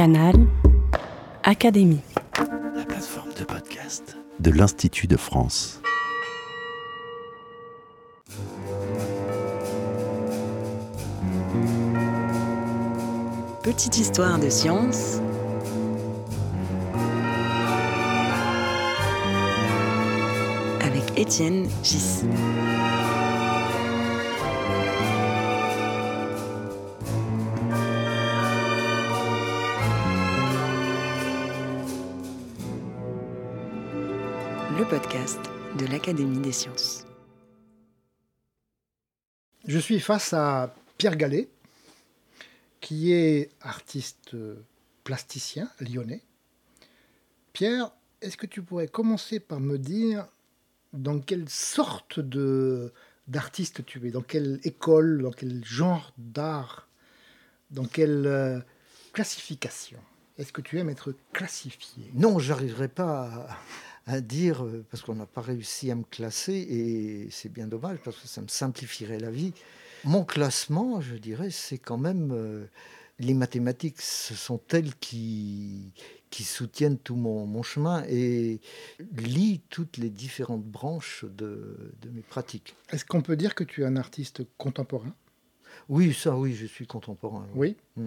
Canal Académie. La plateforme de podcast de l'Institut de France. Petite histoire de science. Avec Étienne Gis. Podcast de l'Académie des sciences. Je suis face à Pierre Gallet, qui est artiste plasticien lyonnais. Pierre, est-ce que tu pourrais commencer par me dire dans quelle sorte de d'artiste tu es, dans quelle école, dans quel genre d'art, dans quelle euh, classification? Est-ce que tu aimes être classifié? Non, j'arriverai pas à, à dire, euh, parce qu'on n'a pas réussi à me classer, et c'est bien dommage, parce que ça me simplifierait la vie. Mon classement, je dirais, c'est quand même euh, les mathématiques. Ce sont elles qui, qui soutiennent tout mon, mon chemin et lient toutes les différentes branches de, de mes pratiques. Est-ce qu'on peut dire que tu es un artiste contemporain? Oui, ça, oui, je suis contemporain. Oui. Mm.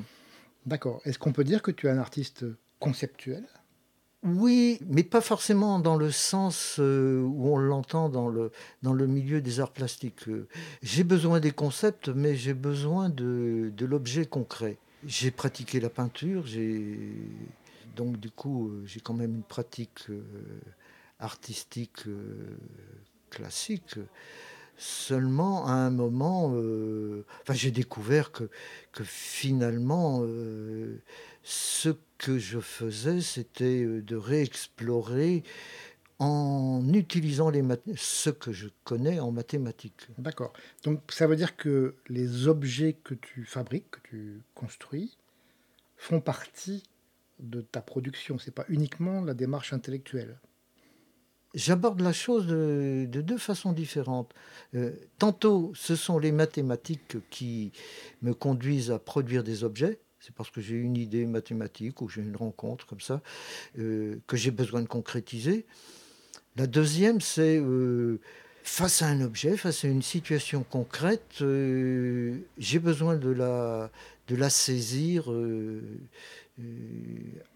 D'accord. Est-ce qu'on peut dire que tu es un artiste conceptuel? Oui, mais pas forcément dans le sens euh, où on l'entend dans le, dans le milieu des arts plastiques. J'ai besoin des concepts, mais j'ai besoin de, de l'objet concret. J'ai pratiqué la peinture, donc du coup euh, j'ai quand même une pratique euh, artistique classique. Seulement, à un moment, euh, enfin, j'ai découvert que, que finalement, euh, ce que je faisais, c'était euh, de réexplorer en utilisant les ce que je connais en mathématiques. D'accord. Donc ça veut dire que les objets que tu fabriques, que tu construis, font partie de ta production. C'est pas uniquement la démarche intellectuelle. J'aborde la chose de, de deux façons différentes. Euh, tantôt, ce sont les mathématiques qui me conduisent à produire des objets. C'est parce que j'ai une idée mathématique ou j'ai une rencontre comme ça euh, que j'ai besoin de concrétiser. La deuxième, c'est euh, face à un objet, face à une situation concrète, j'ai besoin de la, saisir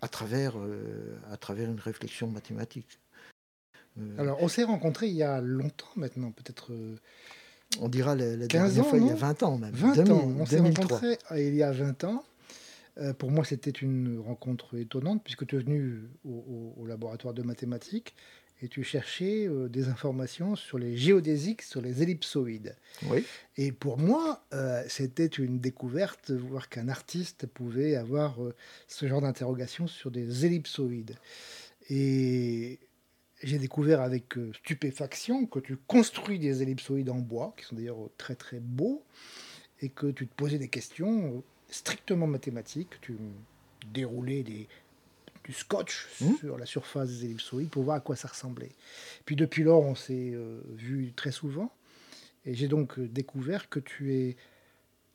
à travers une réflexion mathématique. Euh, Alors on s'est rencontrés il y a longtemps maintenant, peut-être euh, On dira la, la 15 dernière ans, fois, il y a non 20 ans même. 20 2000, ans. On s'est 2003. rencontrés euh, il y a 20 ans. Euh, pour moi, c'était une rencontre étonnante puisque tu es venu au, au- au laboratoire de mathématiques et tu cherchais euh, des informations sur les géodésiques, sur les ellipsoïdes. Oui. Et pour moi, euh, c'était une découverte de voir qu'un artiste pouvait avoir ce genre d'interrogation sur des ellipsoïdes. Et j'ai découvert avec euh, stupéfaction que tu construis des ellipsoïdes en bois, qui sont d'ailleurs très très beaux, et que tu te posais des questions euh, strictement mathématiques. Tu déroulais des, du scotch Mhm. sur la surface des ellipsoïdes pour voir à quoi ça ressemblait. Puis depuis lors, on s'est euh, vu très souvent. Et j'ai donc euh, découvert que tu es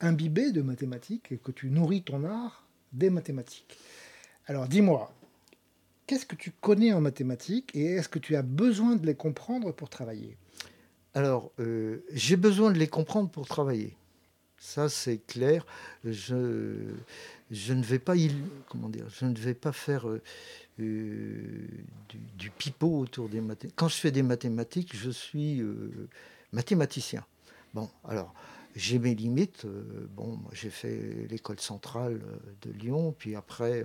imbibé de mathématiques et que tu nourris ton art des mathématiques. Alors dis-moi, qu'est-ce que tu connais en mathématiques et est-ce que tu as besoin de les comprendre pour travailler? Alors, euh, j'ai besoin de les comprendre pour travailler. Ça, c'est clair. Je, je ne vais pas, comment dire, je ne vais pas faire euh, euh, du, pipeau autour des mathématiques. Quand je fais des mathématiques, je suis mathématicien. Bon, alors, j'ai mes limites. bon, j'ai fait l'école centrale de Lyon, puis après,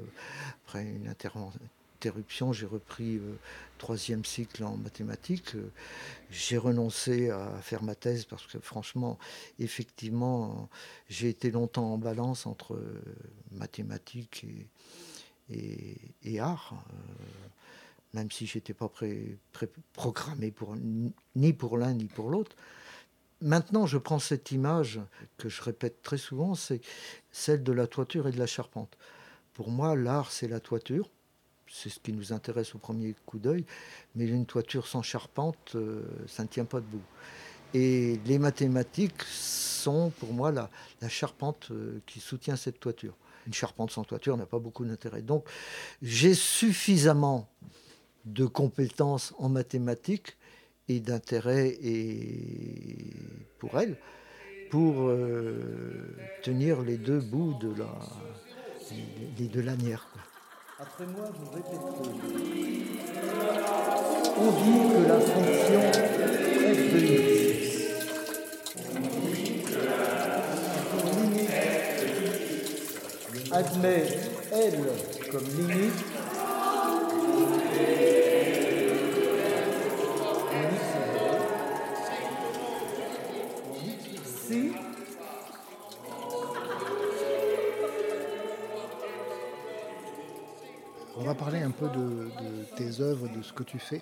après une interven- interruption, j'ai repris euh, troisième cycle en mathématiques. Euh, j'ai renoncé à faire ma thèse parce que franchement, effectivement, j'ai été longtemps en balance entre euh, mathématiques et, art, même si j'étais pas pré- programmé pour, ni pour l'un ni pour l'autre. Maintenant, je prends cette image que je répète très souvent, c'est celle de la toiture et de la charpente. Pour moi, l'art, c'est la toiture. C'est ce qui nous intéresse au premier coup d'œil. Mais une toiture sans charpente, euh, ça ne tient pas debout. Et les mathématiques sont pour moi la, charpente euh, qui soutient cette toiture. une charpente sans toiture n'a pas beaucoup d'intérêt. Donc j'ai suffisamment de compétences en mathématiques et d'intérêt pour elle pour euh, tenir les deux bouts de la les deux lanières. Après moi, vous répétez. On dit que la fonction f de admet L comme limite On va parler un peu de, tes œuvres, de ce que tu fais.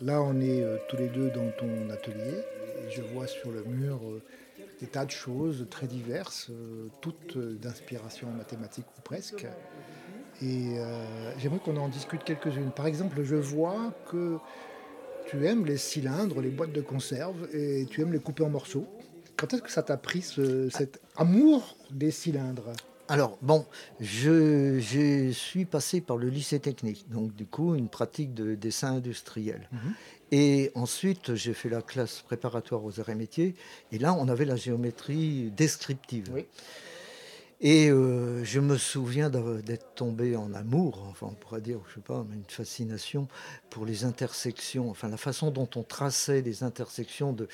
Là, on est euh, tous les deux dans ton atelier je vois sur le mur euh, des tas de choses très diverses, euh, toutes d'inspiration mathématique ou presque. Et j'aimerais qu'on en discute quelques-unes. Par exemple, je vois que tu aimes les cylindres, les boîtes de conserve et tu aimes les couper en morceaux. Quand est-ce que ça t'a pris ce- cet amour des cylindres? Alors, bon, je, je suis passé par le lycée technique, donc du coup, une pratique de dessin industriel. Mhm. Et ensuite, j'ai fait la classe préparatoire aux arts et métiers, et là, on avait la géométrie descriptive. Oui. Et euh, je me souviens d'être tombé en amour, enfin on pourrait dire, je sais pas, mais une fascination pour les intersections, enfin la façon dont on traçait les intersections de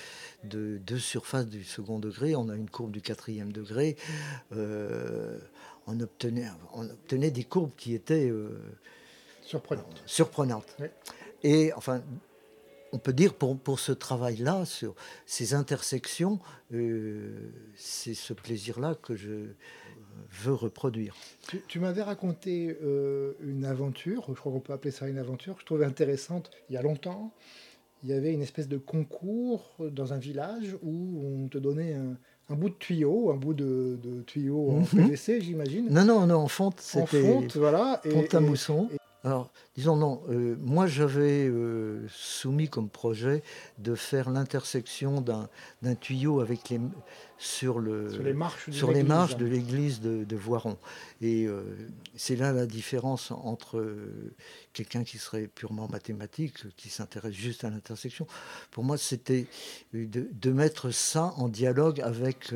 de deux surfaces du second degré. On a une courbe du quatrième degré. euh, on, obtenait, on obtenait des courbes qui étaient euh, Surprenante. surprenantes. Et enfin, on peut dire pour, pour ce travail-là, sur ces intersections, euh, c'est ce plaisir-là que je reproduire. Tu, tu m'avais raconté euh, une aventure, je crois qu'on peut appeler ça une aventure, que je trouvais intéressante il y a longtemps. Il y avait une espèce de concours dans un village où on te donnait un, un bout de tuyau, un bout de, de tuyau en Mhm. PVC, j'imagine. Non, non, non, en fonte, En c'était fonte, voilà. fonte à et- mousson. Alors, disons non, euh, moi j'avais euh, soumis comme projet de faire l'intersection d'un tuyau avec les, sur, le, sur les marches, sur les marches de l'église de, de Voiron. Et euh, c'est là la différence entre quelqu'un qui serait purement mathématique, qui s'intéresse juste à l'intersection. Pour moi, c'était de, de mettre ça en dialogue avec,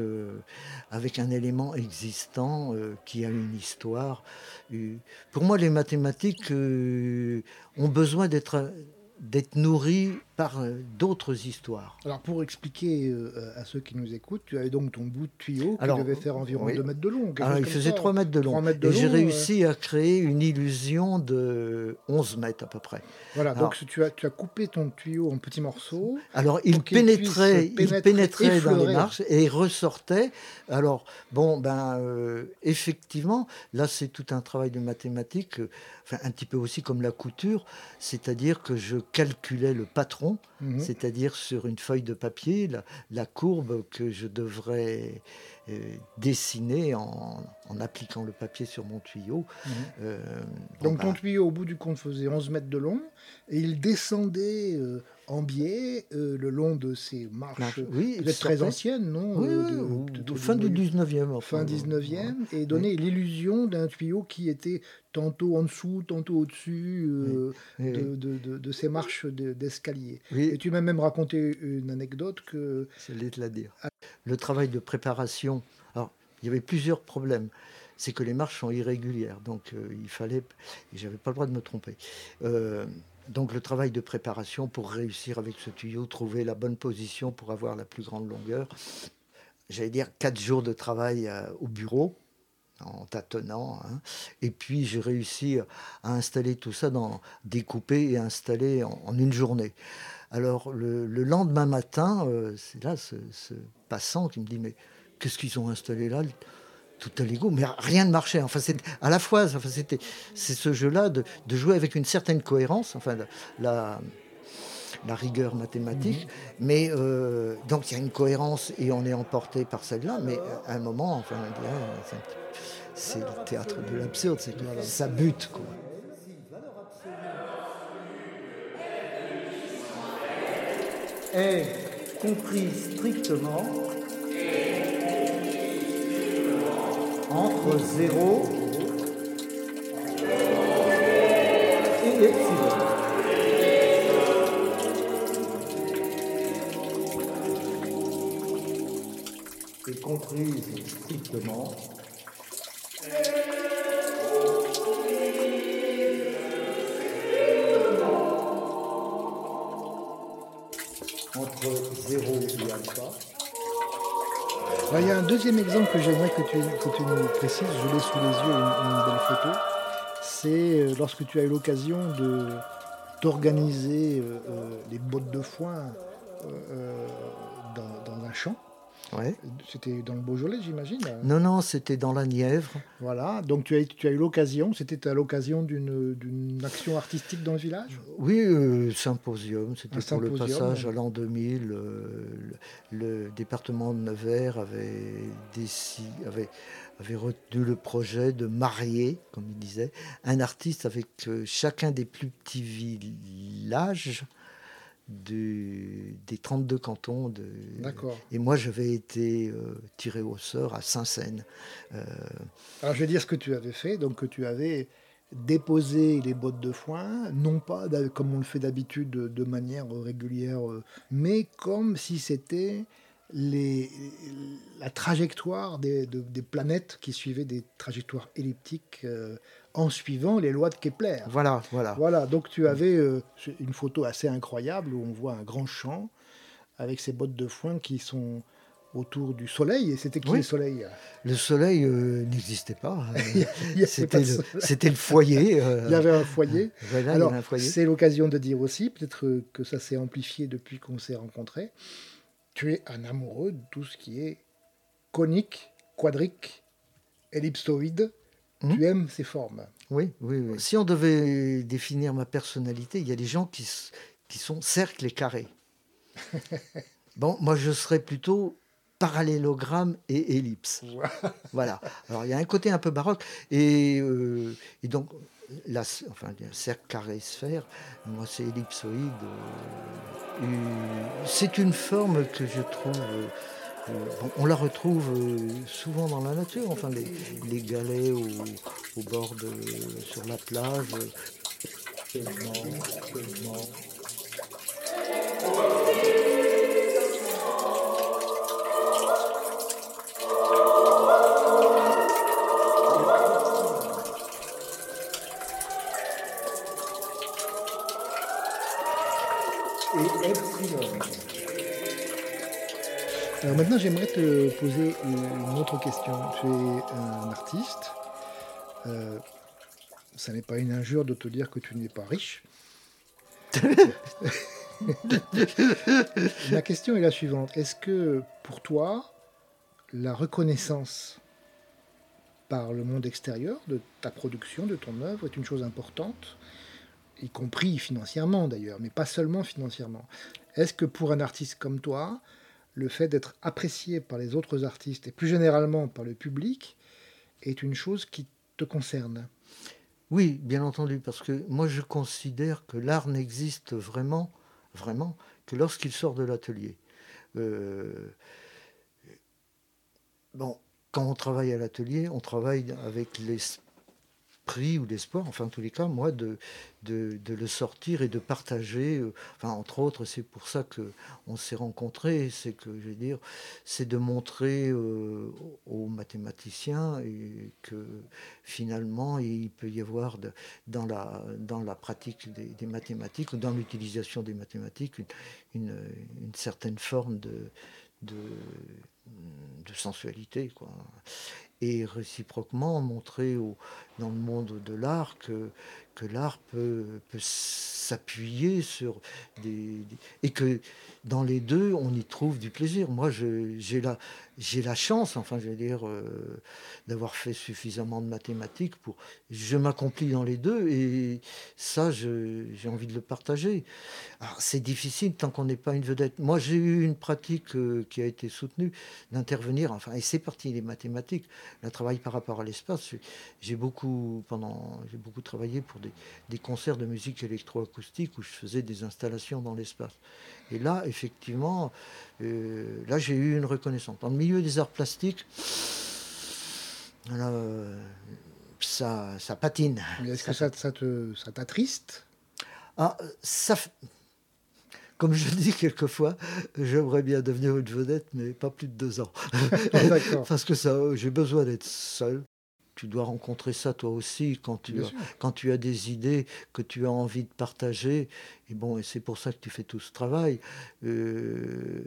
avec un élément existant qui a une histoire. Euh, Pour moi, les mathématiques euh, ont besoin d'être d'être nourries par euh, d'autres histoires. Alors pour expliquer euh, à ceux qui nous écoutent, tu avais donc ton bout de tuyau qui Alors, devait faire environ oui. 2 mètres de long. Alors, il faisait ça. 3 mètres de long. 3 mètres de et j'ai long, euh, réussi à créer une illusion de 11 mètres à peu près. Voilà, Alors- donc tu as, tu as coupé ton tuyau en petits morceaux. Alors, il pénétrait, il pénétrer, pénétrait dans les marches et il ressortait. Alors, bon, ben, euh, effectivement, là, c'est tout un travail de mathématiques, euh, enfin, un petit peu aussi comme la couture, c'est-à-dire que je calculais le patron, Mhm. c'est-à-dire sur une feuille de papier, la, la courbe que je devrais euh, dessiner en, en appliquant le papier sur mon tuyau. Mhm. Euh, bon, Donc ton ben, tuyau au bout du compte faisait 11 mètres de long et il descendait euh, en biais euh, le long de ces marches marche- oui, très anciennes, non Oui, euh, oui, de- au fin du début- 19e. enfin, fin bon, 19e et donnait l'illusion d'un tuyau qui était tantôt en dessous, tantôt au-dessus euh, de, ces marches de- d'escalier. Oui, Et tu m'as même raconté une anecdote que J'allais te la dire. Le travail de préparation, alors il y avait plusieurs problèmes. C'est que les marches sont irrégulières, donc euh, il fallait, et j'avais pas le droit de me tromper. Euh, donc le travail de préparation pour réussir avec ce tuyau, trouver la bonne position pour avoir la plus grande longueur. J'allais dire quatre jours de travail euh, au bureau en tâtonnant. hein. Et puis j'ai réussi à installer tout ça, dans, découper et installer en, une journée. Alors le, le lendemain matin, euh, c'est là ce passant qui me dit mais qu'est-ce qu'ils ont installé là? Tout à l'ego, mais rien ne marchait. Enfin, c'est à la fois, enfin, c'était, c'est ce jeu-là de, de jouer avec une certaine cohérence, enfin, la, rigueur mathématique, mais euh, donc il y a une cohérence et on est emporté par celle-là, mais à un moment, enfin, c'est le théâtre de l'absurde, c'est ça bute, quoi. est compris strictement entre 0 et epsilon. et comprise strictement deuxième exemple que j'aimerais que tu, nous précises. Je l'ai sous les yeux, une, belle photo. C'est euh, lorsque tu as eu l'occasion d'organiser euh, euh, les bottes de foin dans un champ. Ouais. C'était dans le Beaujolais, j'imagine. Non, non, c'était dans la Nièvre. Voilà, donc tu as, tu as eu l'occasion, c'était à l'occasion d'une action artistique dans le village? Oui, euh, symposium, c'était pour le passage ouais. à l'an 2000. euh, le, le département de Nevers avait, avait, avait retenu le projet de marier, comme il disait, un artiste avec euh, chacun des plus petits villages du- des 32 cantons. De, D'accord. et moi, j'avais été euh, tiré au sort à Saint-Seine. Euh, Alors je vais dire ce que tu avais fait, donc que tu avais déposé les bottes de foin, non pas comme on le fait d'habitude de, manière régulière, euh, mais comme si c'était les, la trajectoire des, de- des planètes qui suivaient des trajectoires elliptiques euh, en suivant les lois de Kepler. voilà, voilà. Voilà, donc tu avais euh, une photo assez incroyable où on voit un grand champ avec ces bottes de foin qui sont autour du soleil. Et c'était qui Oui. le soleil? Le soleil euh, n'existait pas. Avait C'était le, soleil. c'était le foyer. euh, Il y avait un foyer. Voilà, Alors, un foyer. c'est l'occasion de dire aussi, peut-être que ça s'est amplifié depuis qu'on s'est rencontrés, tu es un amoureux de tout ce qui est conique, quadrique, ellipsoïde. Mhm. Tu aimes ces formes. Oui, oui, oui. Si on devait définir ma personnalité, il y a des gens qui, qui sont cercles et carrés. Bon, moi, je serais plutôt parallélogramme et ellipse. Voilà. Alors, il y a un côté un peu baroque. Et, euh, et donc, la, enfin, cercle, carré, sphère. Moi, c'est ellipsoïde. euh, c'est une forme que je trouve. euh, bon, on la retrouve euh, souvent dans la nature. Enfin, les, galets au, au bord de. sur la plage. J'aimerais te poser une autre question. Tu es un artiste. Euh, ça n'est pas une injure de te dire que tu n'es pas riche. Ma question est la suivante. Est-ce que pour toi, la reconnaissance par le monde extérieur de ta production, de ton œuvre, est une chose importante, y compris financièrement d'ailleurs, mais pas seulement financièrement? Est-ce que pour un artiste comme toi, le fait d'être apprécié par les autres artistes et plus généralement par le public est une chose qui te concerne Oui, bien entendu, parce que moi je considère que l'art n'existe vraiment, vraiment, que lorsqu'il sort de l'atelier. Euh, bon, quand on travaille à l'atelier, on travaille avec ou l'espoir, enfin en tous les cas, moi, de, de, le sortir et de partager. euh, Enfin, entre autres, c'est pour ça que on s'est rencontrés, c'est que, je veux dire, c'est de montrer euh, aux mathématiciens et que finalement, il peut y avoir de- dans, la, dans la pratique des, mathématiques ou dans l'utilisation des mathématiques une, une, une certaine forme de, de, de sensualité. Quoi. Et réciproquement, montrer dans le monde de l'art que, que l'art peut, s'appuyer sur des, et que dans les deux, on y trouve du plaisir. Moi, j'ai la, j'ai la chance, enfin, je veux dire, euh, d'avoir fait suffisamment de mathématiques pour. Je m'accomplis dans les deux et ça, j'ai envie de le partager. C'est difficile tant qu'on n'est pas une vedette. Moi, j'ai eu une pratique euh, qui a été soutenue d'intervenir, enfin, et c'est parti les mathématiques, le travail par rapport à l'espace. J'ai beaucoup, pendant, j'ai beaucoup travaillé pour des, des concerts de musique électroacoustique où je faisais des installations dans l'espace. Et là, effectivement, euh, là, j'ai eu une reconnaissance. Dans le milieu des arts plastiques, euh, ça, ça patine. Est-ce que ça, ça te- ça t'attriste? Ah, ça. f- comme je dis quelquefois, j'aimerais bien devenir une vedette, mais pas plus de deux ans. Parce que ça, j'ai besoin d'être seul. Tu dois rencontrer ça toi aussi quand tu, as, quand tu as des idées que tu as envie de partager. Et bon, et c'est pour ça que tu fais tout ce travail. Euh,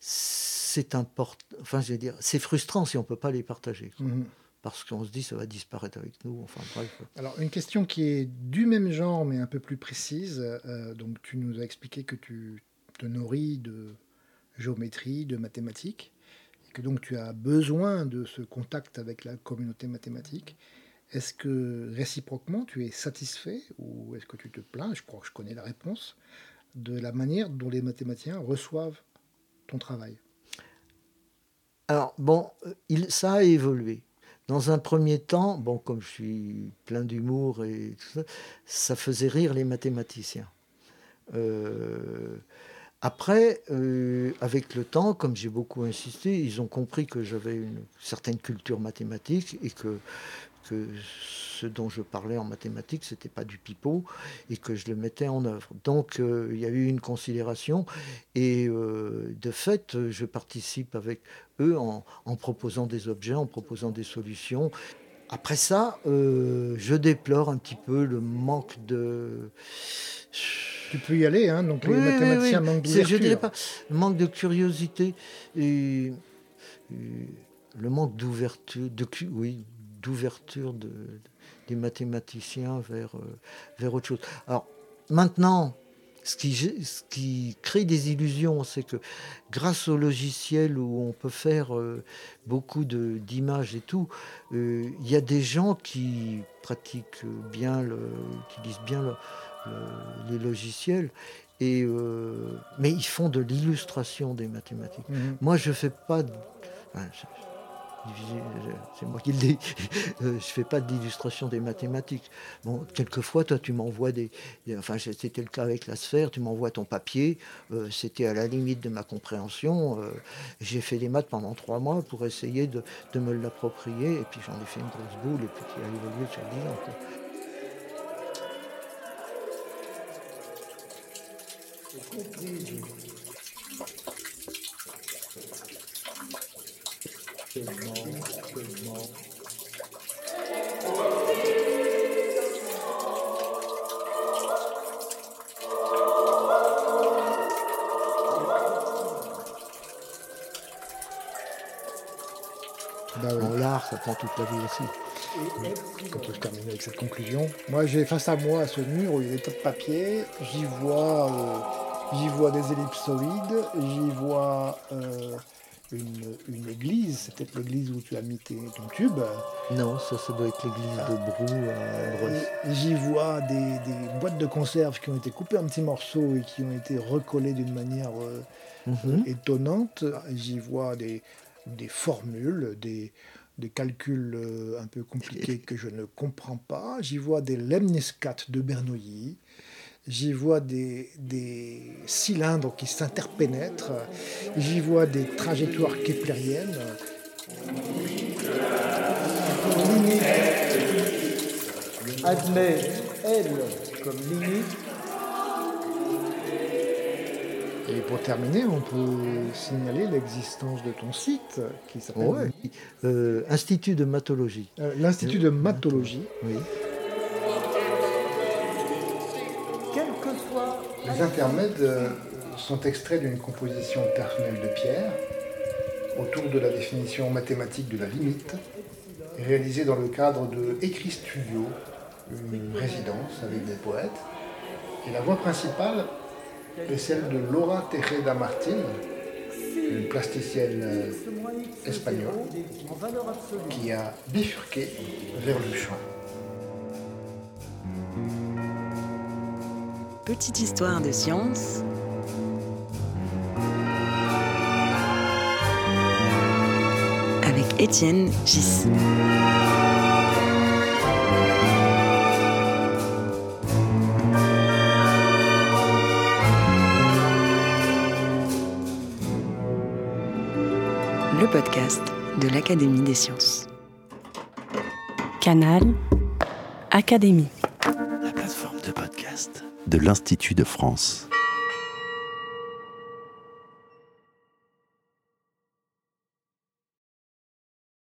c'est important. Enfin, je vais dire, c'est frustrant si on peut pas les partager. Mhm. Parce qu'on se dit ça va disparaître avec nous. Enfin bref. Alors une question qui est du même genre mais un peu plus précise. Euh, donc tu nous as expliqué que tu te nourris de géométrie, de mathématiques, donc tu as besoin de ce contact avec la communauté mathématique. Est-ce que réciproquement tu es satisfait ou est-ce que tu te plains Je crois que je connais la réponse de la manière dont les mathématiciens reçoivent ton travail? Alors, bon, il, ça a évolué. Dans un premier temps, bon, comme je suis plein d'humour et tout ça, ça faisait rire les mathématiciens. Euh, après, euh, avec le temps, comme j'ai beaucoup insisté, ils ont compris que j'avais une certaine culture mathématique et que que ce dont je parlais en mathématiques, c'était pas du pipeau et que je le mettais en œuvre. Donc euh, il y a eu une considération et euh, de fait, je participe avec eux en, proposant des objets, en proposant des solutions. Après ça, je déplore un petit peu le manque de... Tu peux y aller, hein donc les mathématiciens manquent Je dirais pas. Manque de curiosité et, le manque d'ouverture, de oui, d'ouverture de, des mathématiciens vers, euh, vers autre chose. Alors maintenant, ce qui, ce qui crée des illusions, c'est que grâce au logiciel où on peut faire euh, beaucoup d'images et tout, euh, il y a des gens qui pratiquent bien, le, qui lisent bien le, les logiciels et, mais ils font de l'illustration des mathématiques. Mmh Moi, je fais pas. De, c'est moi qui le dis, euh, je fais pas d'illustration des mathématiques. Bon, quelquefois, toi, tu m'envoies des, enfin, c'était le cas avec la sphère, tu m'envoies ton papier, euh, c'était à la limite de ma compréhension. Euh, j'ai fait des maths pendant trois mois pour essayer de, me l'approprier, et puis j'en ai fait une grosse boule, et puis qui a évolué sur dix ans. Bah l'art, ça prend toute la vie aussi. On peut terminer avec cette conclusion. Moi, j'ai face à moi ce mur où il y a des tas de papier. J'y vois, euh, j'y vois des ellipsoïdes. J'y vois euh, une, église. C'est peut-être l'église où tu as mis ton tube. Non, ça, ça doit être l'église de Brou à J'y vois des, boîtes de conserve qui ont été coupées en petits morceaux et qui ont été recollées d'une manière euh, mhm. étonnante. J'y vois des, des formules, des, des calculs euh, un peu compliqués que je ne comprends pas. J'y vois des lemniscates de Bernoulli. J'y vois des, cylindres qui s'interpénètrent. J'y vois des trajectoires keplériennes. admet L comme limite Et pour terminer, on peut signaler l'existence de ton site qui s'appelle euh, Institut de mathologie. Euh, L'Institut de mathologie. Oui. Les intermèdes euh, sont extraits d'une composition personnelle de Pierre autour de la définition mathématique de la limite, réalisée dans le cadre de Écrit Studio, une résidence avec des poètes. Et la voix principale est celle de Laura Tejeda Martin, une plasticienne euh, espagnole, qui a bifurqué vers le chant. Petite histoire de science. Avec Étienne Gis. le podcast de l'Académie des sciences. Canal Académie. De l'Institut de France.